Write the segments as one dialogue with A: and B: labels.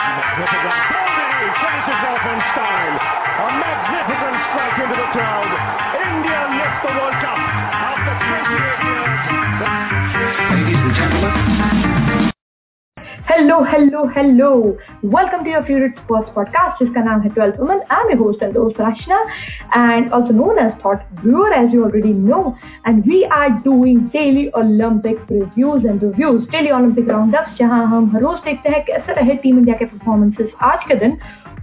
A: magnificent. Boldy finishes off in style. A magnificent strike into the crowd. India lifts the World Cup after 28 years.
B: Ladies and gentlemen.
C: Hello hello hello welcome to your favourite sports podcast जिसका नाम है twelfth woman I am host and दोस्त Rachna and also known as thought viewer as you already know and we are doing daily Olympic reviews and reviews daily Olympic round ups जहाँ हम हर रोज देखते हैं कैसे रहे टीम इंडिया के performances आज के दिन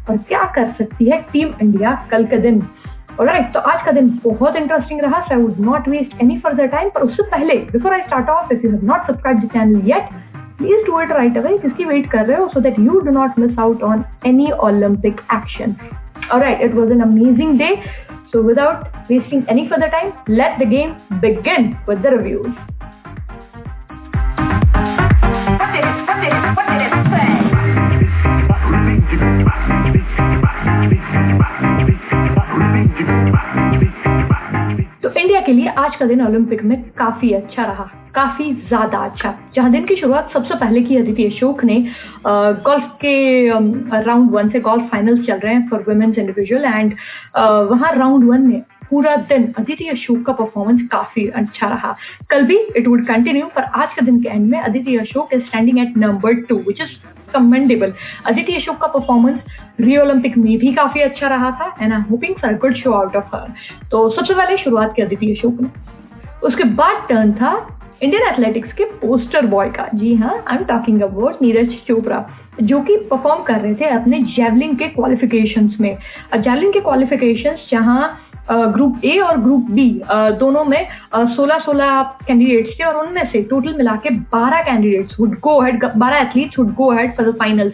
C: और क्या कर सकती है टीम इंडिया कल के दिन. राइट तो आज का दिन बहुत इंटरेस्टिंग रहा so I would not waste any further time पर उससे पहले before I start off if you have not subscribe the channel yet please do it right away किसकी वेट कर रहे हो so that you do not miss out on any Olympic action. Alright, it was an amazing day. So without wasting any further time, let the game begin with the reviews.
D: What did it, what did it, what did it
C: India के लिए आज का दिन Olympic में काफ़ी अच्छा रहा, काफ़ी ज़्यादा अच्छा। जहाँ दिन की शुरुआत सबसे पहले की अदिति अशोक ने गोल्फ के राउंड वन से गोल्फ फाइनल्स चल रहे हैं फॉर वुमेन्स इंडिविजुअल एंड वहाँ राउंड वन में पूरा दिन अदिति अशोक का परफॉर्मेंस काफ़ी अच्छा रहा। कल भी इट वुड कंटिन्यू पर आज के दिन के एंड में Aditi Ashok is standing at number two which is commendable Aditi Ashok का परफॉर्मेंस रियो ओलंपिक में भी काफ़ी अच्छा रहा था and I hoping for good show out of her तो सबसे पहले शुरुआत की अदिति अशोक ने। उसके बाद टर्न था इंडियन एथलेटिक्स के पोस्टर बॉय का। जी हाँ I am talking about Neeraj Chopra जो कि परफॉर्म कर रहे थे अपने जेवलिंग के क्वालिफिकेशंस में। जेवलिंग के क्वालिफिकेशंस जहाँ ग्रुप ए और ग्रुप बी दोनों में सोलह सोलह कैंडिडेट्स थे और उनमें से टोटल मिला के बारह कैंडिडेट्स वुड गो हेड बारह athletes would go head for the finals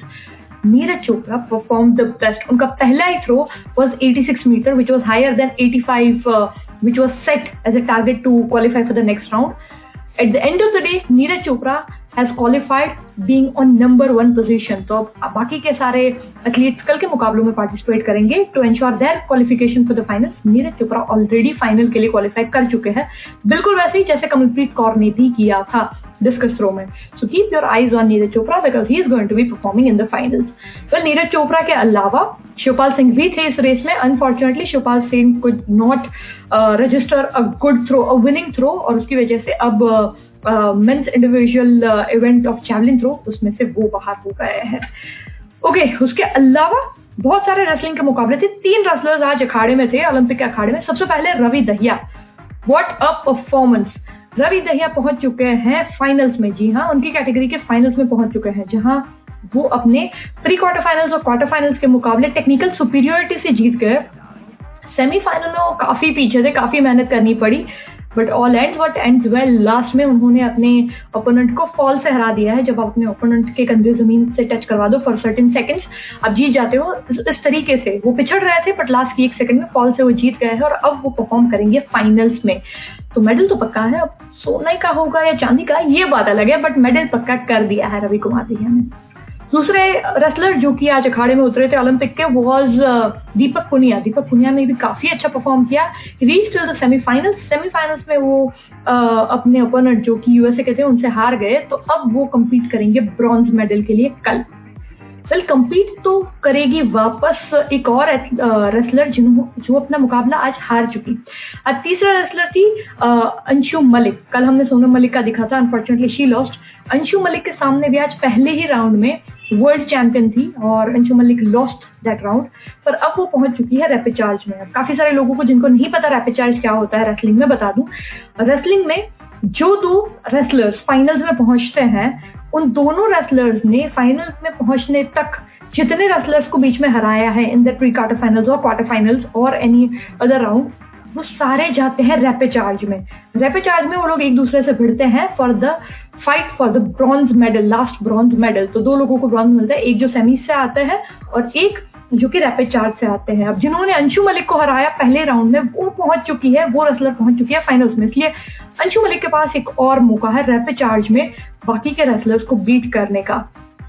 C: Neeraj Chopra perform the best उनका पहला ही throw was 86 metre which was higher than 85 which was set as a target to qualify for the next round at the end of the day Neeraj Chopra has qualified being on number one position तो अब बाकी के सारे athletes कल के मुकाबलों में participate करेंगे to ensure their qualification for the final Neeraj Chopra already final के लिए क्वालिफाई कर चुके हैं। बिल्कुल वैसे ही जैसे कमलप्रीत कौर ने भी किया था डिस्कस थ्रो में। So keep your eyes on Neeraj Chopra because he is going to be performing in the finals well Neeraj Chopra के अलावा शिवपाल सिंह भी थे इस रेस में। Unfortunately Shivpal Singh could not register a good throw a winning throw और उसकी वजह से अब men's individual event of javelin throw उसमें से वो बाहर हो गए हैं। ओके उसके अलावा बहुत सारे रेसलिंग के मुकाबले थे। तीन रेसलर्स आज अखाड़े में थे ओलंपिक के अखाड़े में। सबसे पहले Ravi Dahiya. What a performance Ravi Dahiya पहुँच चुके हैं फाइनल्स में। जी हाँ उनकी कैटेगरी के फाइनल्स में पहुँच चुके हैं, जहाँ वो अपने प्री क्वार्टर फाइनल्स और क्वार्टर फाइनल्स के मुकाबले टेक्निकल सुपीरियोरिटी से जीत गए। सेमीफाइनल में वो काफ़ी पीछे थे, काफ़ी मेहनत करनी पड़ी। But all and what and well last में उन्होंने अपने ओपोनेंट को फॉल से हरा दिया है। जब आप अपने ओपोनेंट के कंधे ज़मीन से टच करवा दो फॉर सर्टेन सेकंड्स आप जीत जाते हो। इस, तरीके से। वो पिछड़ रहे थे बट लास्ट की एक सेकंड में फॉल से वो जीत गए हैं और अब वो परफॉर्म करेंगे फाइनल्स में। तो मेडल तो पक्का है। अब सोने का होगा या चांदी का ये बात अलग है बट मेडल पक्का कर दिया है रवि कुमार दिया ने। दूसरे रेसलर जो कि आज अखाड़े में उतरे थे ओलंपिक के वॉज़ दीपक पुनिया। दीपक पुनिया ने भी काफ़ी अच्छा परफॉर्म किया। Reach to the semifinals semifinals में वो आ, अपने ओपोनेंट जो कि यूएसए के थे उनसे हार गए। तो अब वो कम्पीट करेंगे ब्रॉन्ज मेडल के लिए कल। वेल कम्पीट तो करेगी वापस एक और रेसलर जो अपना मुकाबला आज हार चुकी। आज तीसरा रेसलर थी अंशु मलिक। कल हमने सोनम मलिक का दिखा था unfortunately she lost Anshu Malik के सामने भी आज पहले ही राउंड में वर्ल्ड चैंपियन थी और Anshu Malik lost that round पर अब वो पहुँच चुकी है रैपिड चार्ज में। काफ़ी सारे लोगों को जिनको नहीं पता रैपिड चार्ज क्या होता है रेसलिंग में बता दूँ। रेसलिंग में जो दो रेसलर्स फाइनल्स में पहुँचते हैं, उन दोनों रेसलर्स ने फाइनल्स में पहुँचने तक जितने रेसलर्स को बीच में हराया है in the pre quarter finals और क्वार्टर फाइनल्स और एनी अदर राउंड वो सारे जाते हैं रैपिड चार्ज में। रैपिड चार्ज में वो लोग एक दूसरे से भिड़ते हैं for the fight for the bronze medal last bronze medal तो दो लोगों को ब्रॉन्ज मिलता है, एक जो सेमीज से आता है और एक जो कि रैपिड चार्ज से आते हैं। अब जिन्होंने अंशु मलिक को हराया पहले राउंड में, वो पहुँच चुकी है, वो रेसलर पहुँच चुकी है फाइनल्स में। इसलिए अंशु मलिक के पास एक और मौका है रैपिड चार्ज में बाकी के रेसलर्स को बीट करने का।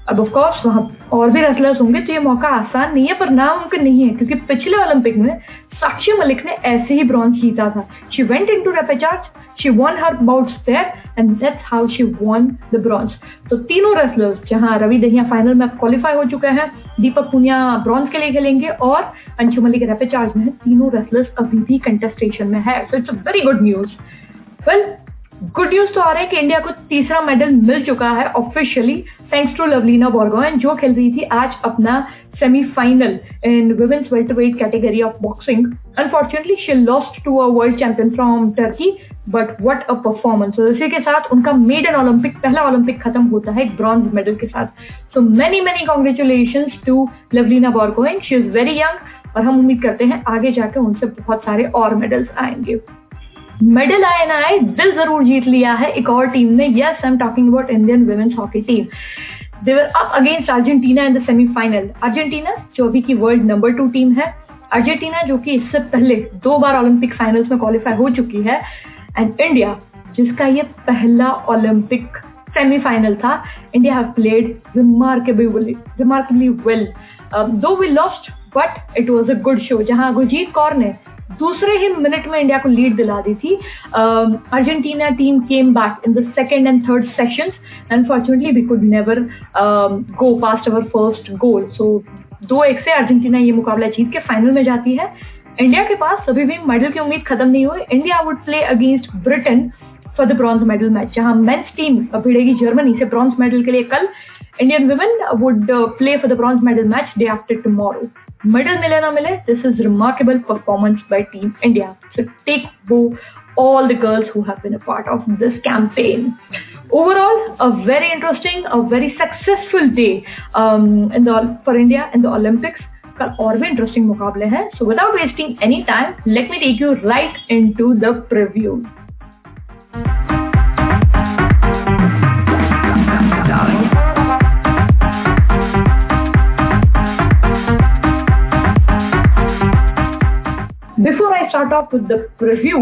C: अब ऑफ़ कोर्स वहाँ और भी रेसलर्स होंगे तो ये मौका आसान नहीं है, पर नामुमकिन नहीं है, क्योंकि पिछले ओलंपिक में साक्षी मलिक ने ऐसे ही ब्रॉन्ज जीता था। She went into repechage she won her bouts there and that's how she won the bronze तो तीनों रेसलर्स जहाँ रवि दहिया फाइनल में क्वालिफाई हो चुके हैं, दीपक पुनिया ब्रॉन्ज के लिए खेलेंगे, और अंशु मलिक रेपेचार्ज में तीनों रेसलर्स अभी भी कंटेस्टेशन में है। So it's a very good news well good news तो आ रहा है कि इंडिया को तीसरा मेडल मिल चुका है officially thanks to Lovlina Borgohain जो खेल रही थी आज अपना semifinal in women's welterweight category of boxing unfortunately she lost to a world champion from Turkey but what a performance इसी के साथ उनका मेडन ओलंपिक पहला ओलंपिक खत्म होता है ब्रॉन्ज मेडल के साथ. So many many congratulation to Lovlina Borgohain she is very young और हम उम्मीद करते हैं आगे जाकर उनसे बहुत सारे और मेडल्स आएँगे. मेडल आए ना आए दिल ज़रूर जीत लिया है एक और टीम ने। Yes I am talking about Indian women's hockey team they were up against Argentina in the semifinal Argentina जो अभी की वर्ल्ड नंबर टू टीम है। अर्जेंटीना जो कि इससे पहले दो बार ओलंपिक फाइनल्स में क्वालिफाई हो चुकी है। एंड इंडिया जिसका ये पहला ओलंपिक सेमीफाइनल था India have played remarkably remarkably well though we lost but it was a good show जहाँ गुरजीत कौर ने दूसरे ही मिनट में इंडिया को लीड दिला दी थी। Argentina team came back in the second and third session unfortunately we could never go past our first goal so दो एक से अर्जेंटीना ये मुकाबला जीत के फाइनल में जाती है। इंडिया के पास अभी भी मेडल की उम्मीद खत्म नहीं हुई। India would play against Britain for the bronze medal match जहाँ मेंस टीम भिड़ेगी जर्मनी से ब्रॉन्ज मेडल के लिए। कल Indian women would play for the bronze medal match day after tomorrow medal मिले ना मिले this is remarkable performance by team India so take वो all the girls who have been a part of this campaign overall a very interesting a very successful day in the for India in the Olympics कल और भी interesting मुकाबले हैं. So without wasting any time let me take you right into the preview start off with the preview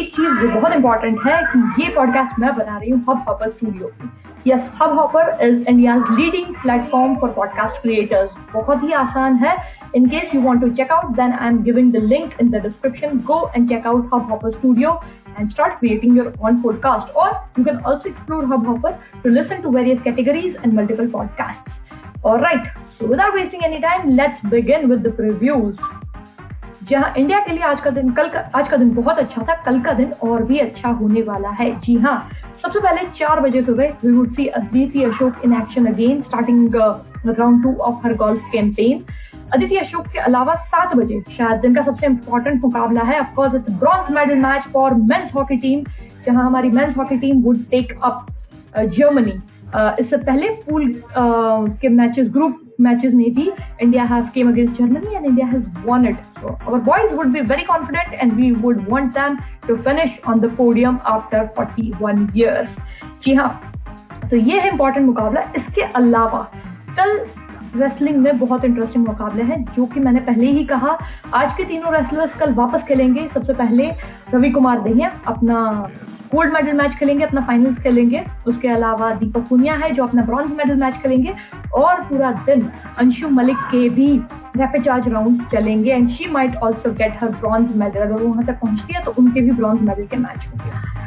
C: एक चीज़ जो बहुत important है कि ये पॉडकास्ट मैं बना रही हूँ हब हॉपर स्टूडियो की yes Hubhopper is India leading platform for podcast creators बहुत ही आसान है in case you want to check out then i'm giving the link in the description go and check out hubhopper studio and start creating your own podcast or you can also explore hubhopper to listen to various categories and multiple podcasts all right so without wasting any time let's begin with the previews जहाँ India के लिए आज का दिन कल का आज का दिन बहुत अच्छा था कल का दिन और भी अच्छा होने वाला है। जी हाँ सबसे पहले चार बजे सुबह we would see Aditi Ashok in action again starting round two of her golf campaign Aditi Ashok के अलावा सात बजे शायद दिन का सबसे इंपॉर्टेंट मुकाबला है of course it's bronze medal match for men's hockey team जहाँ हमारी men's hockey team would take up Germany इससे पहले पूल uh, के matches group matches maybe India has came against Germany and India has won it. So our boys would be very confident and we would want them to finish on the podium after 41 years. जी हाँ तो ये है important मुकाबला इसके अलावा कल wrestling में बहुत इंटरेस्टिंग मुकाबले हैं जो कि मैंने पहले ही कहा आज के तीनों रेसलर्स कल वापस खेलेंगे सबसे पहले रवि कुमार दहिया अपना गोल्ड मेडल मैच खेलेंगे, अपना फाइनल्स खेलेंगे। उसके अलावा दीपक पुनिया है, जो अपना ब्रॉन्ज मेडल मैच खेलेंगे। और पूरा दिन अंशु मलिक के भी रैपिड चार्ज राउंड चलेंगे। And she might also get her bronze medal अगर वो वहाँ तक पहुँचती है तो उनके भी ब्रॉन्ज मेडल के मैच होंगे।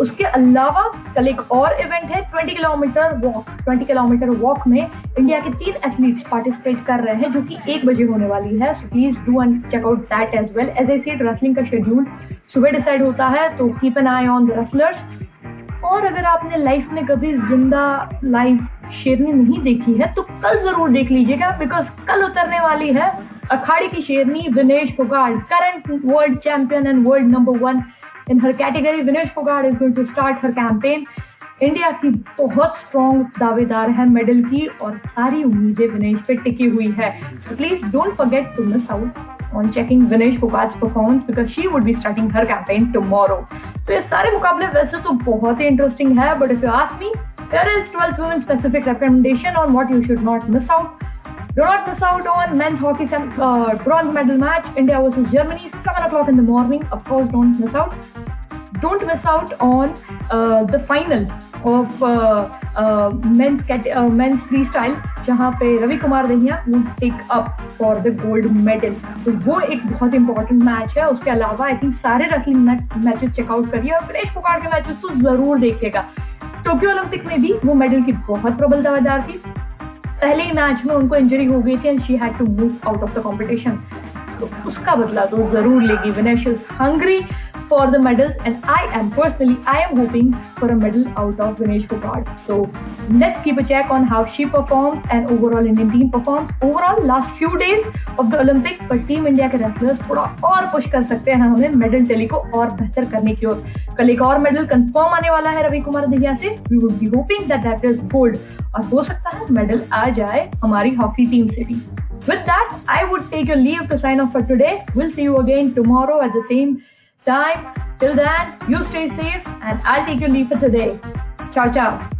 C: उसके अलावा कल एक और इवेंट है 20 किलोमीटर वॉक 20 किलोमीटर वॉक में इंडिया के तीन एथलीट्स पार्टिसिपेट कर रहे हैं, जो कि एक बजे होने वाली है। So please do and check out that as well as a see wrestling का शेड्यूल सुबह डिसाइड होता है तो keep an eye on the wrestlers और अगर आपने लाइफ में कभी ज़िंदा लाइव शेरनी नहीं देखी है तो कल ज़रूर देख लीजिएगा बिकॉज़ कल उतरने वाली है अखाड़ी की शेरनी Vinesh Phogat current world champion and world number one in her category Vinesh Phogat is going to start her campaign India की बहुत स्ट्रॉन्ग दावेदार है मेडल की और सारी उम्मीदें विनेश पे टिकी हुई है please don't forget to miss out on checking Vinesh Gopal performance because she would be starting her campaign tomorrow तो ये सारे मुकाबले वैसे तो बहुत ही इंटरेस्टिंग है but if you ask me there is 12th women specific recommendation on what you should not miss out Do not miss out on men's hockey sem- uh, bronze medal match, India versus Germany, 7 o'clock in the morning. Of course, don't miss out. Don't miss out on uh, the final of men's men's freestyle जहाँ पे रवि कुमार दहिया वो take up for the gold medal तो वो एक बहुत important match है। उसके अलावा आई थिंक सारे रेसलिंग मैचेस चेकआउट करिए और गणेश फोगाट के मैचेस तो ज़रूर देखिएगा। टोक्यो ओलंपिक में भी वो मेडल की बहुत प्रबल दावेदार थी। पहले ही मैच में उनको इंजरी हो गई थी and she had to move out of the competition तो उसका बदला तो ज़रूर लेगी Vinesh is hungry for the medals and I am personally I am hoping for a medal out of Vinesh Fogart. So let's keep a check on how she performs and overall Indian team performs. Overall last few days of the Olympics पर team India के wrestlers थोड़ा और push कर सकते हैं हमें medal tally को और बेहतर करने की ओर कल एक और मेडल कंफर्म आने वाला है रवि कुमार दहिया से we would be hoping that that is gold और हो सकता है मेडल आ जाए हमारी हॉकी टीम से भी With that, I would take your leave to sign off for today. We'll see you again tomorrow at the same time. Till then, you stay safe and I'll take your leave for today. Ciao, ciao.